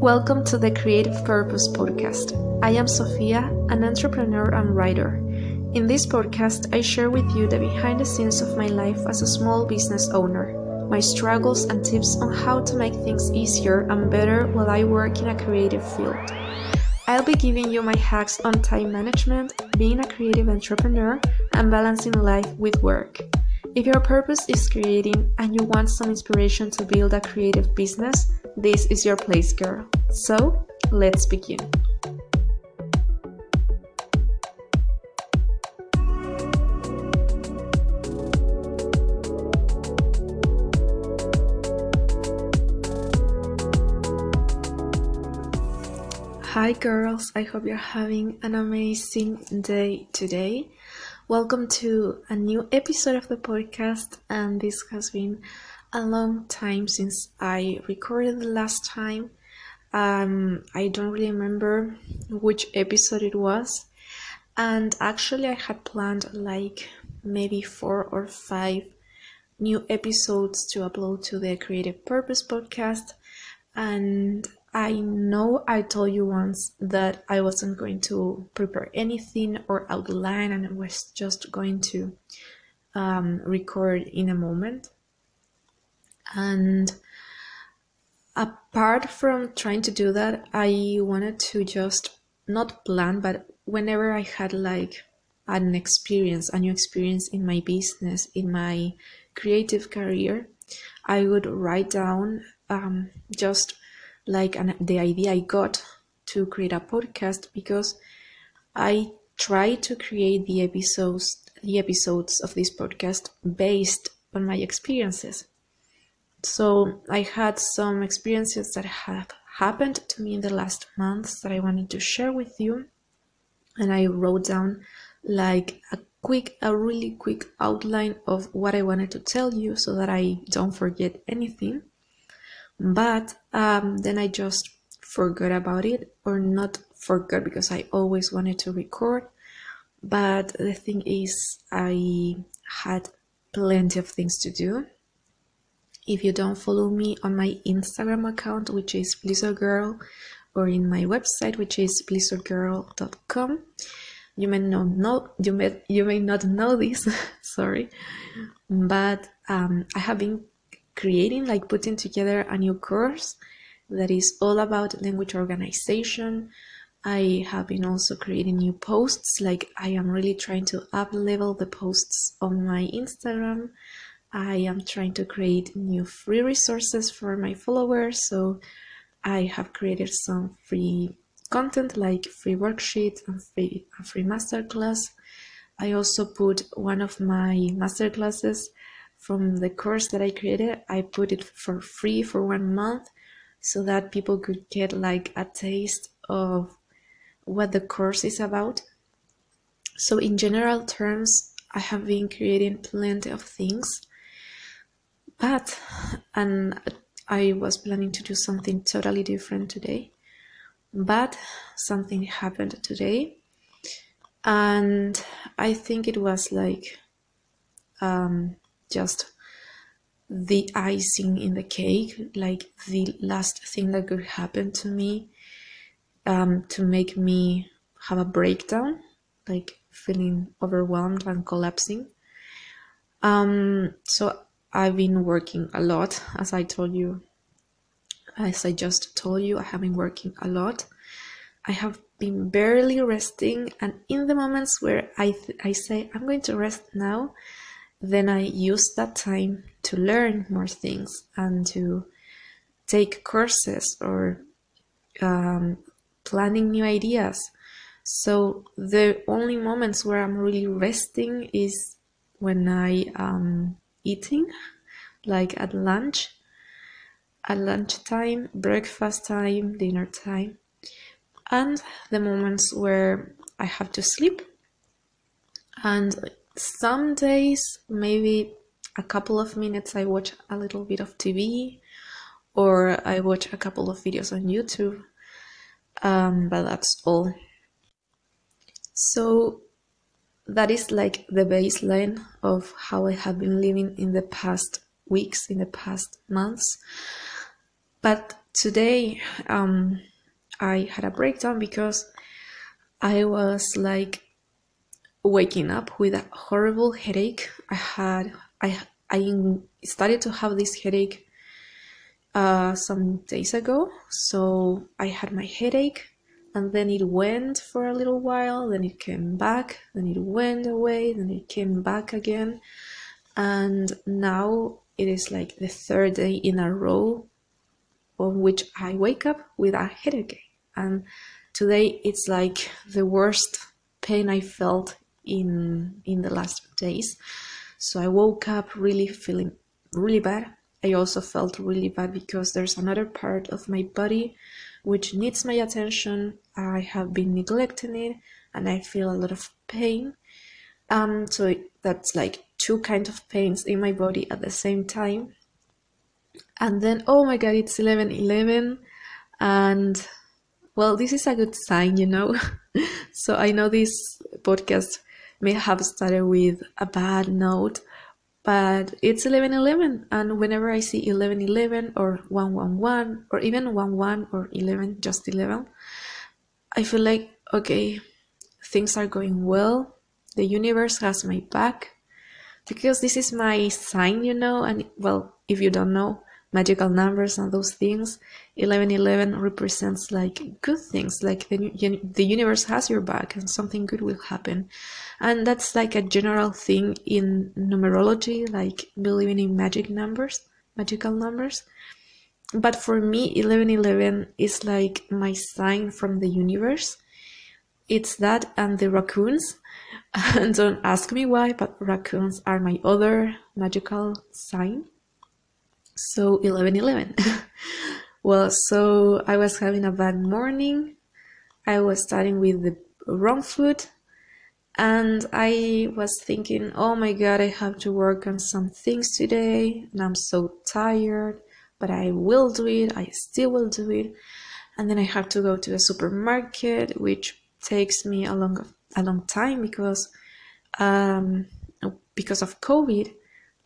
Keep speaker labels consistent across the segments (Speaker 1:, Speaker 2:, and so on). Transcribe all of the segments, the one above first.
Speaker 1: Welcome to the Creative Purpose Podcast. I am Sofia, an entrepreneur and writer. In this podcast, I share with you the behind the scenes of my life as a small business owner, my struggles and tips on how to make things easier and better while I work in a creative field. I'll be giving you my hacks on time management, being a creative entrepreneur, and balancing life with work. If your purpose is creating and you want some inspiration to build a creative business, this is your place, girl. So, let's begin. Hi, girls. I hope you're having an amazing day today. Welcome to a new episode of the podcast, and this has been a long time since I recorded the last time. Um, I don't really remember which episode it was, and actually, I had planned like maybe four or five new episodes to upload to the Creative Purpose podcast, and I know I told you once that I wasn't going to prepare anything or outline and I was just going to um, record in a moment. And apart from trying to do that, I wanted to just not plan, but whenever I had like an experience, a new experience in my business, in my creative career, I would write down um, just like an, the idea I got to create a podcast because I try to create the episodes the episodes of this podcast based on my experiences. So I had some experiences that have happened to me in the last months that I wanted to share with you. And I wrote down like a quick a really quick outline of what I wanted to tell you so that I don't forget anything. But um, then I just forgot about it or not forgot because I always wanted to record. But the thing is I had plenty of things to do if you don't follow me on my Instagram account which is blissogirl or in my website which is blissogirl.com you may not know you may you may not know this sorry but um, I have been creating, like putting together a new course that is all about language organization. I have been also creating new posts, like I am really trying to up level the posts on my Instagram. I am trying to create new free resources for my followers, so I have created some free content like free worksheets and free, a free masterclass. I also put one of my masterclasses from the course that I created, I put it for free for one month so that people could get like a taste of what the course is about. So, in general terms, I have been creating plenty of things, but and I was planning to do something totally different today, but something happened today, and I think it was like um, just the icing in the cake, like the last thing that could happen to me um, to make me have a breakdown, like feeling overwhelmed and collapsing. Um, so I've been working a lot, as I told you, as I just told you, I have been working a lot. I have been barely resting, and in the moments where I, th- I say I'm going to rest now, then I use that time to learn more things and to take courses or um, planning new ideas. So the only moments where I'm really resting is when I am eating, like at lunch, at lunchtime, breakfast time, dinner time, and the moments where I have to sleep. And some days, maybe a couple of minutes, I watch a little bit of TV or I watch a couple of videos on YouTube, um, but that's all. So that is like the baseline of how I have been living in the past weeks, in the past months. But today um, I had a breakdown because I was like waking up with a horrible headache. I had I I started to have this headache uh, some days ago. So I had my headache, and then it went for a little while. Then it came back. Then it went away. Then it came back again, and now it is like the third day in a row on which I wake up with a headache. And today it's like the worst pain I felt in in the last days. So I woke up really feeling really bad. I also felt really bad because there's another part of my body which needs my attention. I have been neglecting it and I feel a lot of pain. Um, so that's like two kinds of pains in my body at the same time. And then, oh my god, it's 11 11. And well, this is a good sign, you know. so I know this podcast may have started with a bad note, but it's 1111 and whenever i see 1111 or 111 or even 11 or 11 just 11 i feel like okay things are going well. The universe has my back. Because this is my sign you know and well if you don't know magical numbers and those things. 1111 represents like good things like the, the universe has your back and something good will happen. And that's like a general thing in numerology like believing in magic numbers magical numbers. But for me 1111 is like my sign from the universe. It's that and the raccoons. And don't ask me why but raccoons are my other magical sign so 11 11 well so i was having a bad morning. I was starting with the wrong foot and i was thinking oh my god i have to work on some things today and i'm so tired but i will do it. I still will do it. And then i have to go to the supermarket which takes me a long a long time because um, because of covid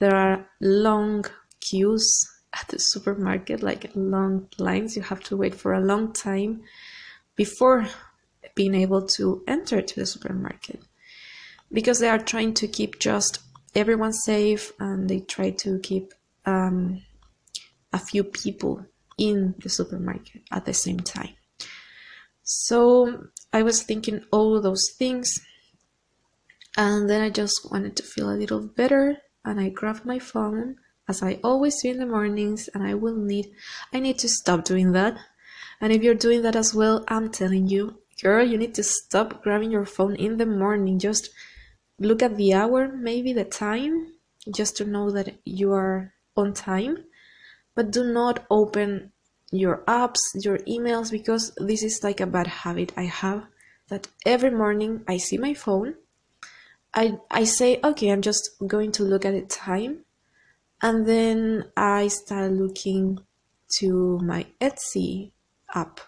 Speaker 1: there are long queues at the supermarket, like long lines. You have to wait for a long time before being able to enter to the supermarket because they are trying to keep just everyone safe and they try to keep um, a few people in the supermarket at the same time. So I was thinking all those things and then I just wanted to feel a little better and I grabbed my phone as I always do in the mornings and I will need I need to stop doing that. And if you're doing that as well, I'm telling you, girl, you need to stop grabbing your phone in the morning. Just look at the hour, maybe the time, just to know that you are on time. But do not open your apps, your emails, because this is like a bad habit I have that every morning I see my phone. I, I say, okay, I'm just going to look at the time and then I started looking to my Etsy app.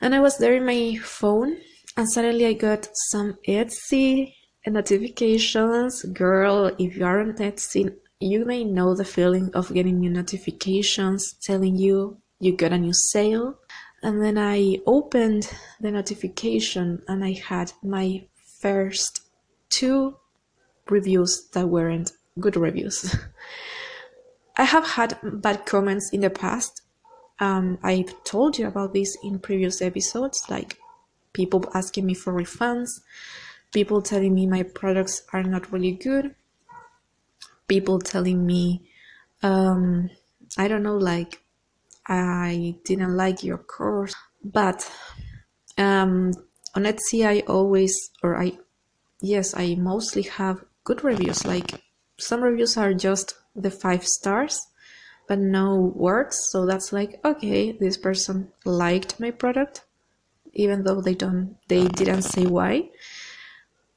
Speaker 1: And I was there in my phone, and suddenly I got some Etsy notifications. Girl, if you are on Etsy, you may know the feeling of getting new notifications telling you you got a new sale. And then I opened the notification and I had my first two reviews that weren't good reviews. I have had bad comments in the past. Um, I've told you about this in previous episodes, like people asking me for refunds, people telling me my products are not really good, people telling me, um, I don't know, like I didn't like your course, but um, on Etsy I always, or I, yes, I mostly have good reviews. Like some reviews are just the five stars but no words. So that's like okay this person liked my product even though they don't they didn't say why.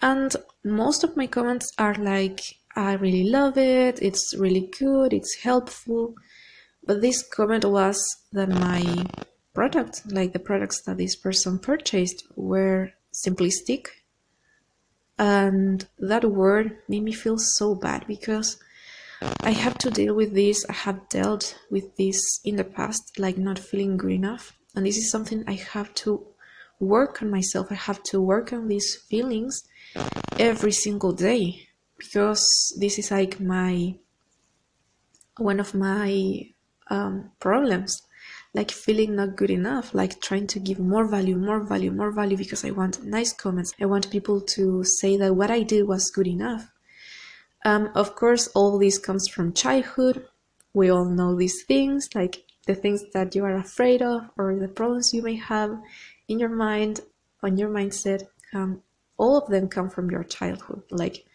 Speaker 1: And most of my comments are like i really love it it's really good it's helpful. But this comment was that my product like the products that this person purchased were simplistic. And that word made me feel so bad because I have to deal with this. I have dealt with this in the past, like not feeling good enough. And this is something I have to work on myself. I have to work on these feelings every single day because this is like my one of my um, problems like feeling not good enough like trying to give more value more value more value because i want nice comments i want people to say that what i did was good enough um, of course all this comes from childhood we all know these things like the things that you are afraid of or the problems you may have in your mind on your mindset um, all of them come from your childhood like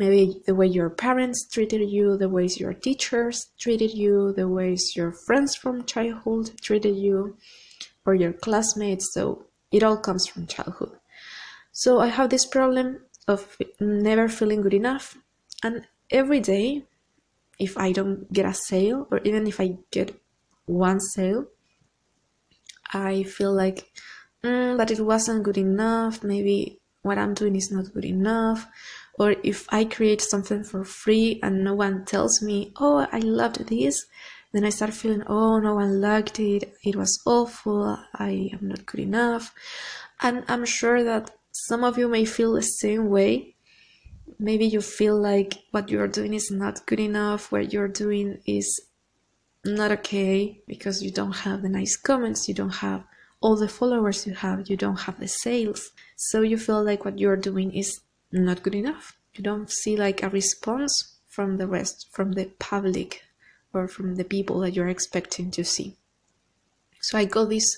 Speaker 1: maybe the way your parents treated you, the ways your teachers treated you, the ways your friends from childhood treated you, or your classmates. So it all comes from childhood. So I have this problem of never feeling good enough. And every day, if I don't get a sale, or even if I get one sale, I feel like mm, that it wasn't good enough. Maybe what I'm doing is not good enough or if I create something for free and no one tells me, oh, I loved this, then I start feeling, oh, no one liked it, it was awful, I am not good enough. And I'm sure that some of you may feel the same way. Maybe you feel like what you're doing is not good enough, what you're doing is not okay because you don't have the nice comments, you don't have all the followers you have, you don't have the sales. So you feel like what you're doing is not good enough. You don't see like a response from the rest, from the public or from the people that you're expecting to see. So I got these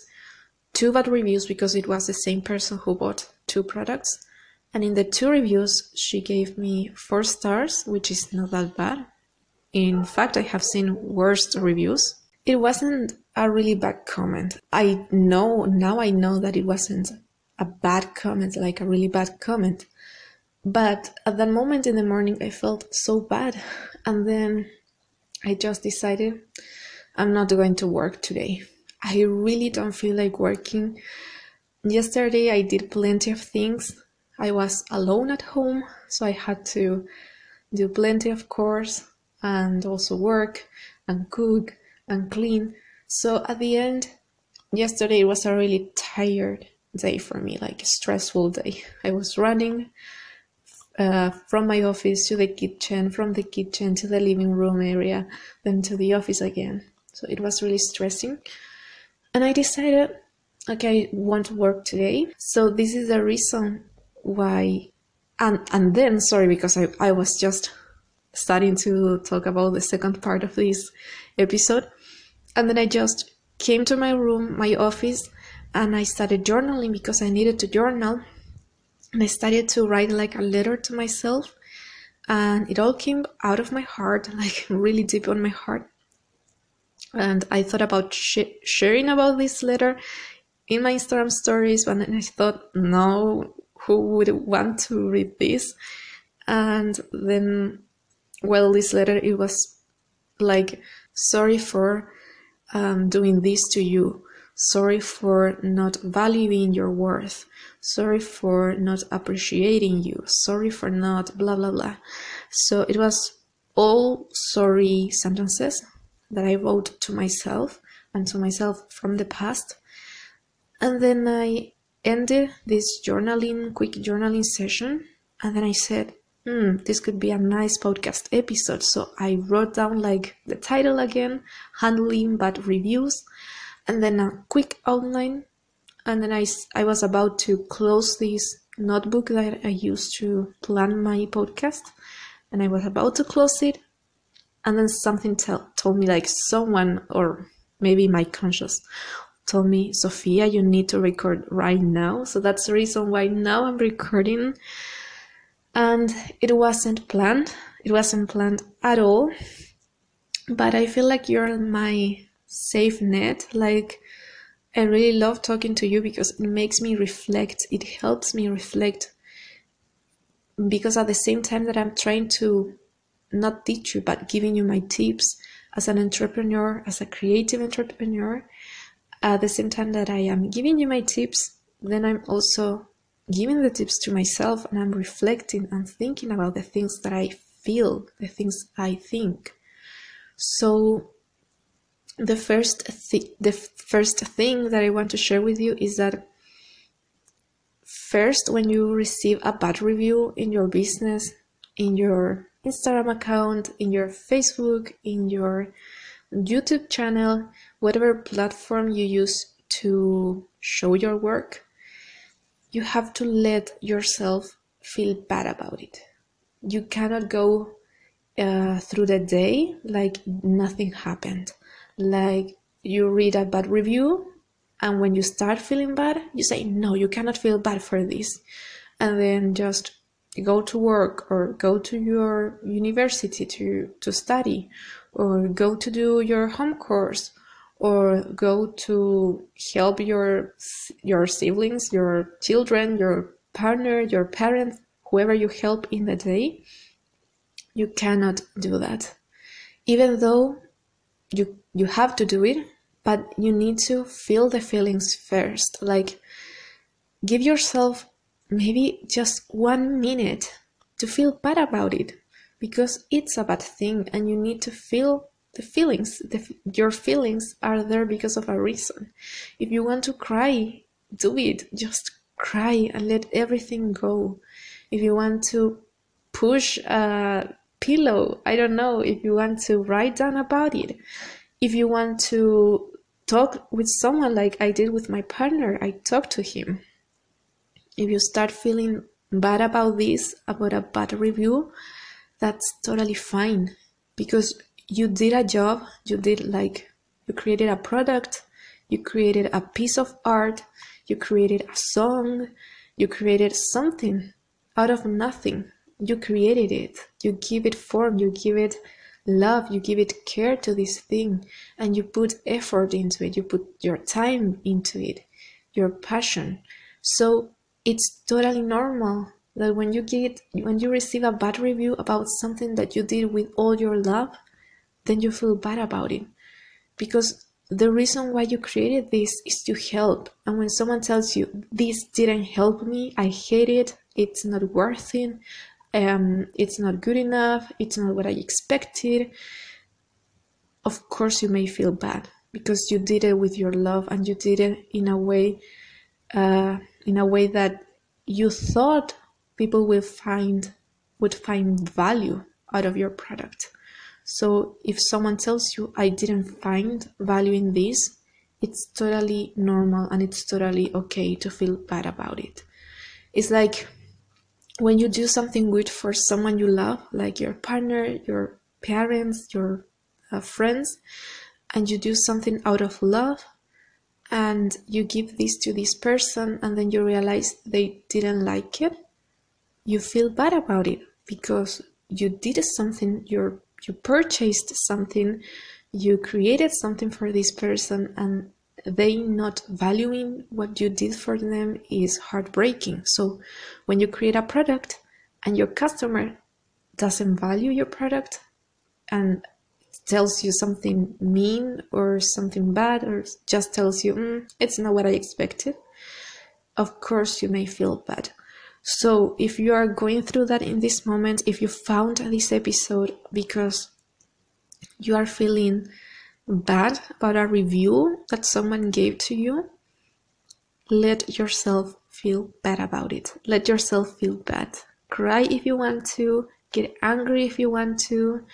Speaker 1: two bad reviews because it was the same person who bought two products. And in the two reviews, she gave me four stars, which is not that bad. In fact, I have seen worse reviews. It wasn't a really bad comment. I know, now I know that it wasn't a bad comment, like a really bad comment. But at that moment in the morning, I felt so bad. And then I just decided I'm not going to work today. I really don't feel like working. Yesterday, I did plenty of things. I was alone at home, so I had to do plenty of chores and also work and cook and clean. So at the end, yesterday was a really tired day for me, like a stressful day. I was running uh, from my office to the kitchen, from the kitchen to the living room area, then to the office again. So it was really stressing. And I decided, okay, I want to work today. So this is the reason why. And, and then, sorry, because I, I was just starting to talk about the second part of this episode. And then I just came to my room, my office, and I started journaling because I needed to journal and I started to write like a letter to myself and it all came out of my heart like really deep on my heart and I thought about sh- sharing about this letter in my Instagram stories but then I thought no who would want to read this and then well this letter it was like sorry for um, doing this to you sorry for not valuing your worth sorry for not appreciating you, sorry for not blah blah blah. So it was all sorry sentences that I wrote to myself and to myself from the past. And then I ended this journaling, quick journaling session, and then I said, hmm, this could be a nice podcast episode. So I wrote down like the title again, handling bad reviews, and then a quick outline and then I, I was about to close this notebook that I used to plan my podcast and I was about to close it and then something tell, told me like someone or maybe my conscious told me Sophia you need to record right now so that's the reason why now I'm recording and it wasn't planned it wasn't planned at all but I feel like you're my safe net like I really love talking to you because it makes me reflect. It helps me reflect. Because at the same time that I'm trying to not teach you, but giving you my tips as an entrepreneur, as a creative entrepreneur, at the same time that I am giving you my tips, then I'm also giving the tips to myself and I'm reflecting and thinking about the things that I feel, the things I think. So the first th- the first thing that I want to share with you is that first when you receive a bad review in your business, in your Instagram account, in your Facebook, in your YouTube channel, whatever platform you use to show your work, you have to let yourself feel bad about it. You cannot go uh, through the day like nothing happened. Like you read a bad review, and when you start feeling bad, you say, No, you cannot feel bad for this. And then just go to work or go to your university to, to study or go to do your home course or go to help your your siblings, your children, your partner, your parents, whoever you help in the day, you cannot do that. Even though you you have to do it, but you need to feel the feelings first. Like give yourself maybe just one minute to feel bad about it because it's a bad thing and you need to feel the feelings the, your feelings are there because of a reason. If you want to cry do it. Just cry and let everything go. If you want to push a pillow i don't know if you want to write down about it. If you want to talk with someone like i did with my partner i talked to him if you start feeling bad about this about a bad review that's totally fine because you did a job, you did like, you created a product, you created a piece of art, you created a song, you created something out of nothing. You created it, you give it form, you give it love, you give it care to this thing, and you put effort into it, you put your time into it, your passion. So it's totally normal that when you get when you receive a bad review about something that you did with all your love then you feel bad about it. Because the reason why you created this is to help. And when someone tells you this didn't help me i hate it it's not worth it um, it's not good enough it's not what i expected of course you may feel bad because you did it with your love and you did it in a way uh, in a way that you thought people will find would find value out of your product so if someone tells you, I didn't find value in this, it's totally normal and it's totally okay to feel bad about it. It's like when you do something good for someone you love, like your partner, your parents, your uh, friends, and you do something out of love and you give this to this person and then you realize they didn't like it, you feel bad about it because you did something your you purchased something, you created something for this person, and they not valuing what you did for them is heartbreaking. So when you create a product and your customer doesn't value your product and tells you something mean or something bad or just tells you mm, it's not what I expected, of course you may feel bad. So if you are going through that in this moment, if you found this episode because you are feeling bad about a review that someone gave to you, let yourself feel bad about it. Let yourself feel bad. Cry if you want to, get angry if you want to,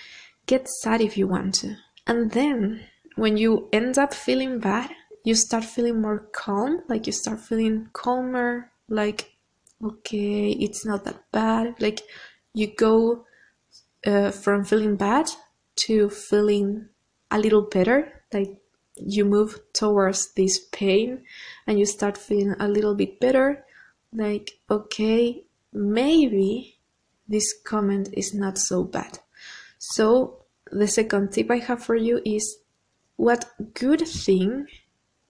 Speaker 1: get sad if you want to. And then when you end up feeling bad, you start feeling more calm, like you start feeling calmer, like okay it's not that bad like you go uh, from feeling bad to feeling a little better like you move towards this pain and you start feeling a little bit better like okay maybe this comment is not so bad so the second tip i have for you is what good thing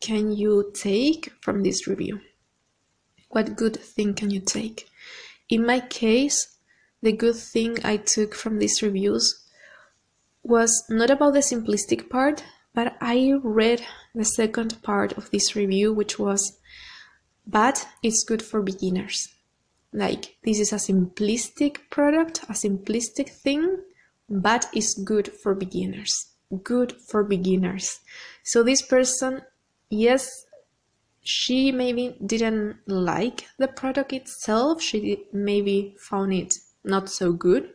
Speaker 1: can you take from this review what good thing can you take? In my case, the good thing I took from these reviews was not about the simplistic part, but I read the second part of this review, which was, but it's good for beginners. like this is a simplistic product, a simplistic thing, but it's good for beginners. Good for beginners. So this person, yes, she maybe didn't like the product itself. She maybe found it not so good,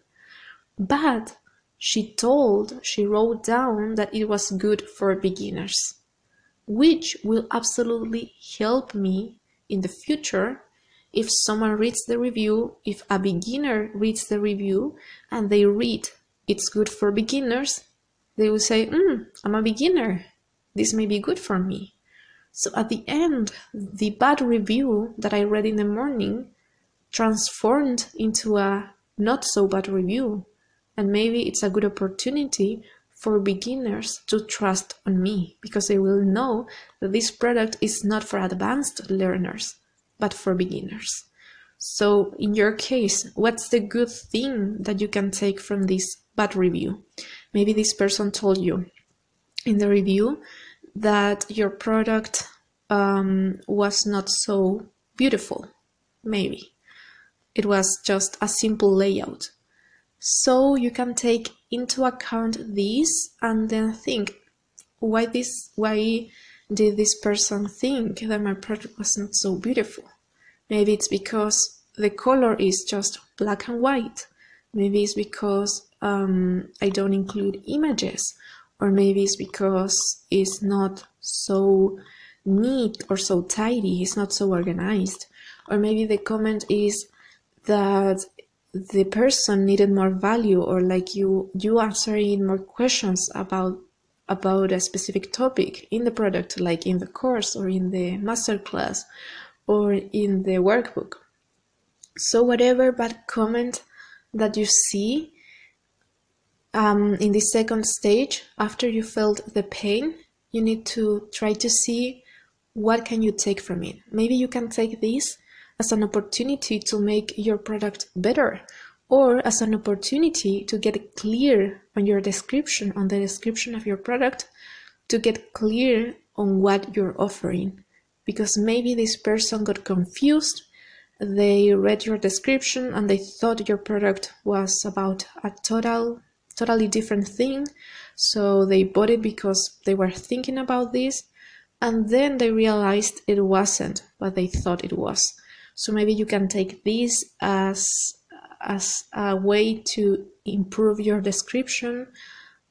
Speaker 1: but she told, she wrote down that it was good for beginners, which will absolutely help me in the future if someone reads the review, if a beginner reads the review and they read it's good for beginners, they will say, mm, I'm a beginner. This may be good for me. So at the end, the bad review that I read in the morning transformed into a not so bad review. And maybe it's a good opportunity for beginners to trust on me because they will know that this product is not for advanced learners but for beginners. So, in your case, what's the good thing that you can take from this bad review? Maybe this person told you in the review that your product um, was not so beautiful. Maybe it was just a simple layout. So you can take into account this and then think why this why did this person think that my product was not so beautiful? Maybe it's because the color is just black and white. Maybe it's because um, I don't include images. Or maybe it's because it's not so neat or so tidy, it's not so organized. Or maybe the comment is that the person needed more value or like you you answering more questions about about a specific topic in the product, like in the course or in the masterclass or in the workbook. So whatever bad comment that you see um, in the second stage, after you felt the pain, you need to try to see what can you take from it. Maybe you can take this as an opportunity to make your product better or as an opportunity to get clear on your description, on the description of your product, to get clear on what you're offering. Because maybe this person got confused, they read your description and they thought your product was about a total, totally different thing. So they bought it because they were thinking about this, and then they realized it wasn't what they thought it was. So maybe you can take this as as a way to improve your description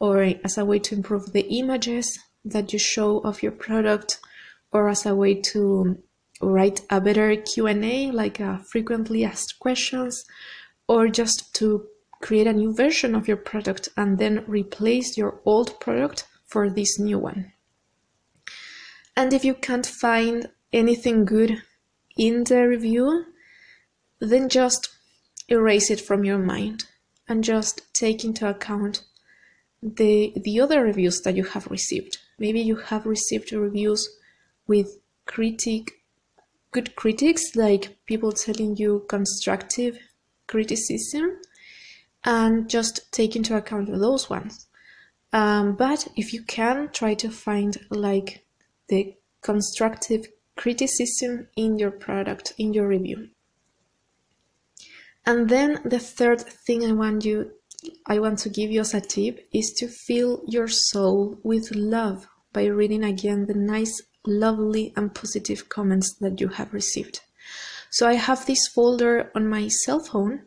Speaker 1: or as a way to improve the images that you show of your product or as a way to write a better Q&A like a frequently asked questions or just to create a new version of your product and then replace your old product for this new one. And if you can't find anything good in the review, then just erase it from your mind and just take into account the the other reviews that you have received. Maybe you have received reviews with critic good critics like people telling you constructive criticism and just take into account those ones. Um, but if you can try to find like the constructive criticism in your product in your review and then the third thing I want you I want to give you as a tip is to fill your soul with love by reading again the nice, lovely, and positive comments that you have received. So I have this folder on my cell phone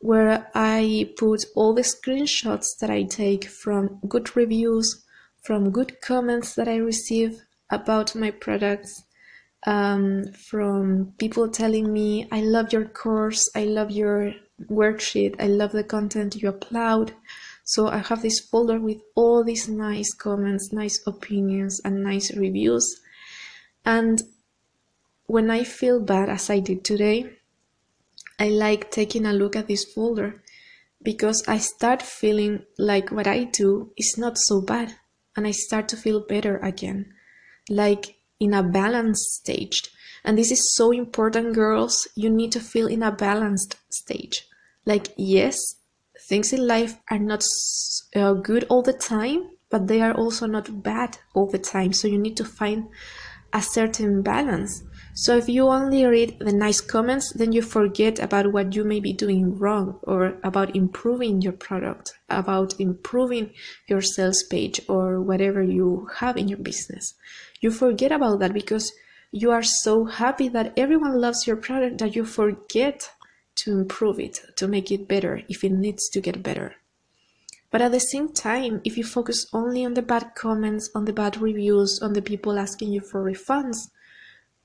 Speaker 1: where I put all the screenshots that I take from good reviews, from good comments that I receive about my products, um, from people telling me, I love your course, I love your worksheet, I love the content you upload. So I have this folder with all these nice comments, nice opinions, and nice reviews. And when I feel bad, as I did today, I like taking a look at this folder because I start feeling like what I do is not so bad and I start to feel better again. Like in a balanced stage. And this is so important, girls. You need to feel in a balanced stage. Like, yes, things in life are not uh, good all the time, but they are also not bad all the time. So you need to find a certain balance. So if you only read the nice comments, then you forget about what you may be doing wrong or about improving your product, about improving your sales page or whatever you have in your business. You forget about that because you are so happy that everyone loves your product that you forget to improve it, to make it better if it needs to get better. But at the same time, if you focus only on the bad comments, on the bad reviews, on the people asking you for refunds,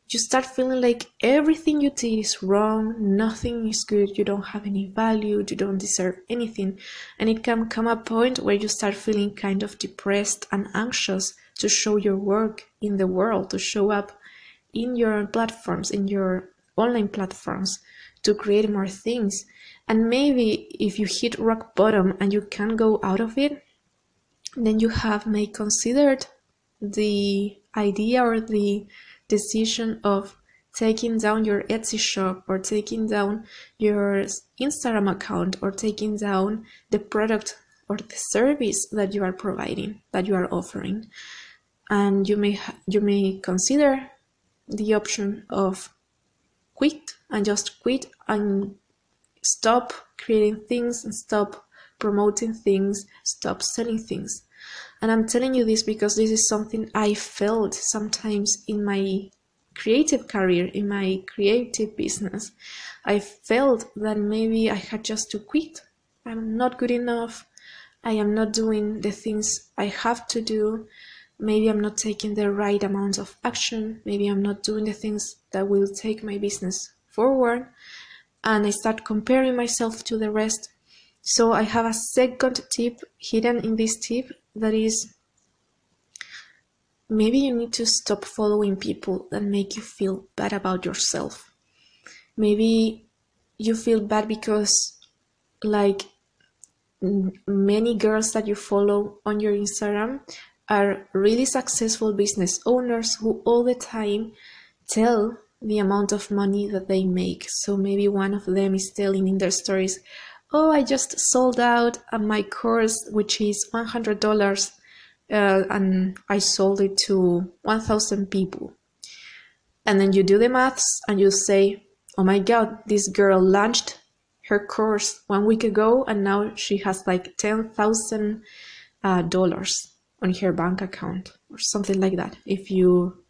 Speaker 1: you start feeling like everything you did is wrong, nothing is good, you don't have any value, you don't deserve anything. And it can come a point where you start feeling kind of depressed and anxious to show your work in the world, to show up in your platforms, in your online platforms, to create more things. And maybe if you hit rock bottom and you can't go out of it, then you have may considered the idea or the decision of taking down your Etsy shop or taking down your Instagram account or taking down the product or the service that you are providing, that you are offering. And you may you may consider the option of quit and just quit and stop creating things and stop promoting things, stop selling things. And I'm telling you this because this is something I felt sometimes in my creative career, in my creative business. I felt that maybe I had just to quit. I'm not good enough. I am not doing the things I have to do. Maybe I'm not taking the right amount of action. Maybe I'm not doing the things that will take my business forward and I start comparing myself to the rest. So I have a second tip hidden in this tip that is maybe you need to stop following people that make you feel bad about yourself. Maybe you feel bad because like many girls that you follow on your Instagram are really successful business owners who all the time tell the amount of money that they make. So maybe one of them is telling in their stories, Oh, I just sold out my course, which is $100, uh, and I sold it to 1,000 people. And then you do the maths and you say, Oh my God, this girl launched her course one week ago and now she has like 10,000 uh, dollars on her bank account or something like that. If you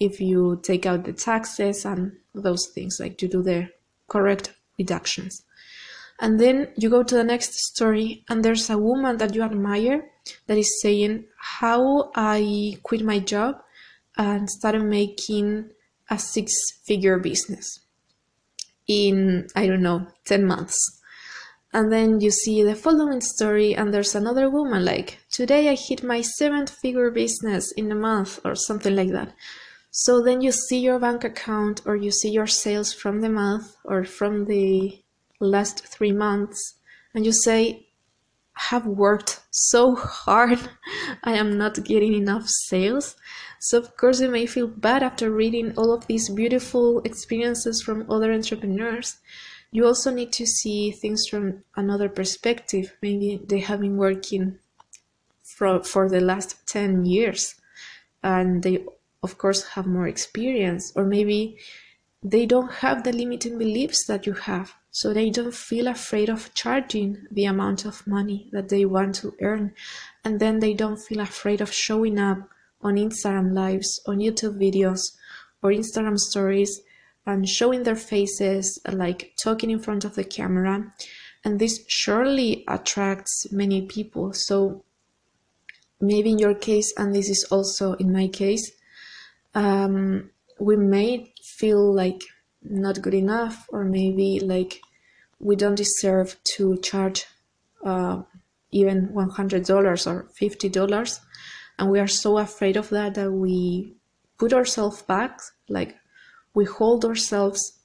Speaker 1: if you take out the taxes and those things, like you do the correct reductions. And then you go to the next story, and there's a woman that you admire that is saying how I quit my job and started making a six figure business in, I don't know, 10 months. And then you see the following story, and there's another woman like, Today I hit my seventh figure business in a month, or something like that. So then you see your bank account or you see your sales from the month or from the last three months and you say, I have worked so hard, I am not getting enough sales. So, of course, you may feel bad after reading all of these beautiful experiences from other entrepreneurs. You also need to see things from another perspective. Maybe they have been working for, for the last 10 years and they of course have more experience or maybe they don't have the limiting beliefs that you have so they don't feel afraid of charging the amount of money that they want to earn and then they don't feel afraid of showing up on instagram lives on youtube videos or instagram stories and showing their faces like talking in front of the camera. And this surely attracts many people. So maybe in your case and this is also in my case um, we may feel like not good enough or maybe like we don't deserve to charge uh, even $100 or $50 and we are so afraid of that that we put ourselves back like we hold ourselves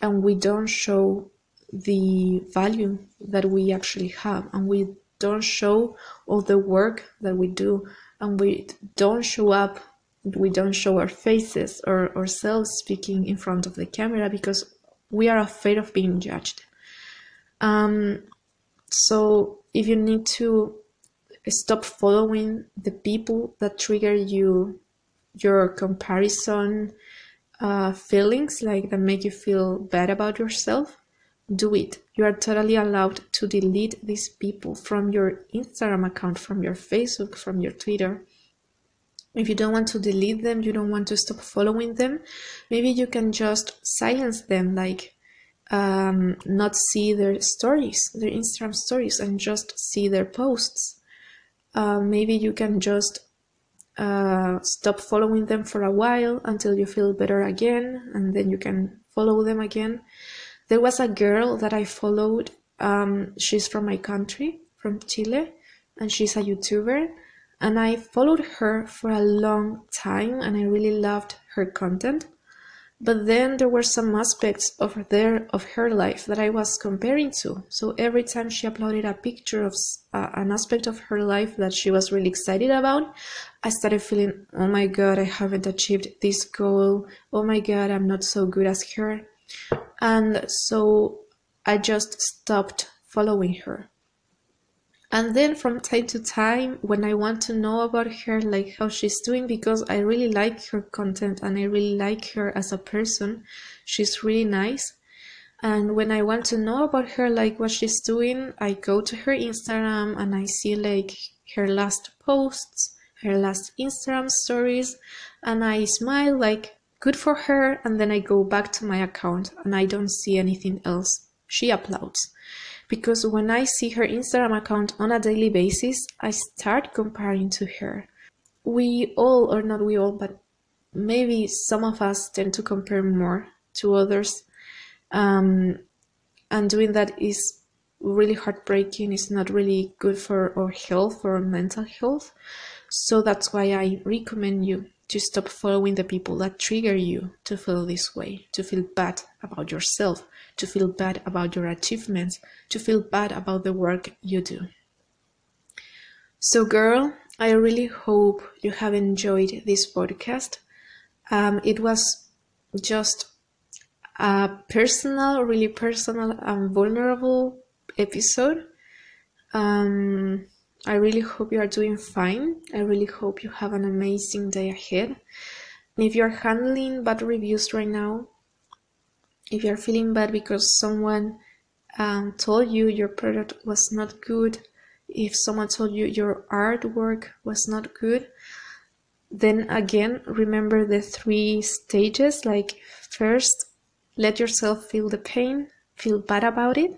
Speaker 1: and we don't show the value that we actually have and we don't show all the work that we do and we don't show up we don't show our faces or ourselves speaking in front of the camera because we are afraid of being judged. Um, so if you need to stop following the people that trigger you, your comparison, uh, feelings like that make you feel bad about yourself, do it. You are totally allowed to delete these people from your Instagram account, from your Facebook, from your Twitter. If you don't want to delete them, you don't want to stop following them, maybe you can just silence them, like um, not see their stories, their Instagram stories, and just see their posts. Uh, maybe you can just uh, stop following them for a while until you feel better again, and then you can follow them again. There was a girl that I followed. Um, she's from my country, from Chile, and she's a YouTuber. And I followed her for a long time, and I really loved her content. But then there were some aspects of there of her life that I was comparing to. So every time she uploaded a picture of uh, an aspect of her life that she was really excited about, I started feeling, oh my god, I haven't achieved this goal. Oh my god, I'm not so good as her. And so I just stopped following her. And then from time to time, when I want to know about her, like how she's doing, because I really like her content and I really like her as a person, she's really nice. And when I want to know about her, like what she's doing, I go to her Instagram and I see like her last posts, her last Instagram stories, and I smile like good for her, and then I go back to my account and I don't see anything else she uploads because when I see her Instagram account on a daily basis, I start comparing to her. We all, or not we all, but maybe some of us tend to compare more to others. Um, and doing that is really heartbreaking. It's not really good for our health or mental health. So that's why I recommend you to stop following the people that trigger you to feel this way, to feel bad about yourself, to feel bad about your achievements, to feel bad about the work you do. So, girl, I really hope you have enjoyed this podcast. Um, it was just a personal, really personal and vulnerable episode. Um, I really hope you are doing fine. I really hope you have an amazing day ahead. And if you're handling bad reviews right now, if you're feeling bad because someone um, told you your product was not good, if someone told you your artwork was not good, then again, remember the three stages. Like, first, let yourself feel the pain, feel bad about it.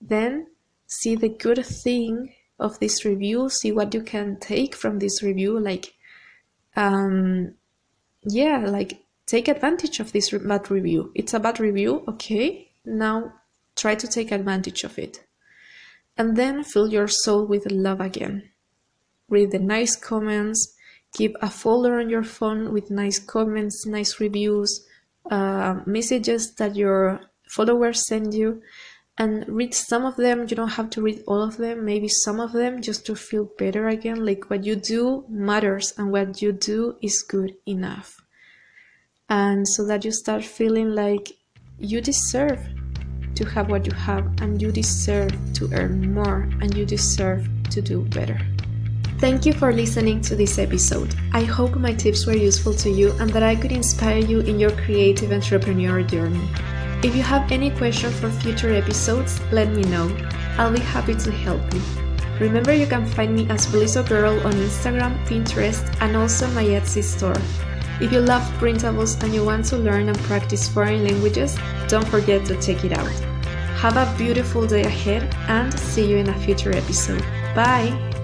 Speaker 1: Then, see the good thing of this review, see what you can take from this review. Like, um, yeah, like take advantage of this bad review. It's a bad review, okay? Now try to take advantage of it. And then fill your soul with love again. Read the nice comments, keep a folder on your phone with nice comments, nice reviews, uh, messages that your followers send you, and read some of them. You don't have to read all of them, maybe some of them just to feel better again. Like what you do matters and what you do is good enough and so that you start feeling like you deserve to have what you have and you deserve to earn more and you deserve to do better. Thank you for listening to this episode. I hope my tips were useful to you and that I could inspire you in your creative entrepreneur journey. If you have any questions for future episodes, let me know. I'll be happy to help you. Remember, you can find me as Blissogirl on Instagram, Pinterest, and also my Etsy store. If you love printables and you want to learn and practice foreign languages, don't forget to check it out. Have a beautiful day ahead and see you in a future episode. Bye!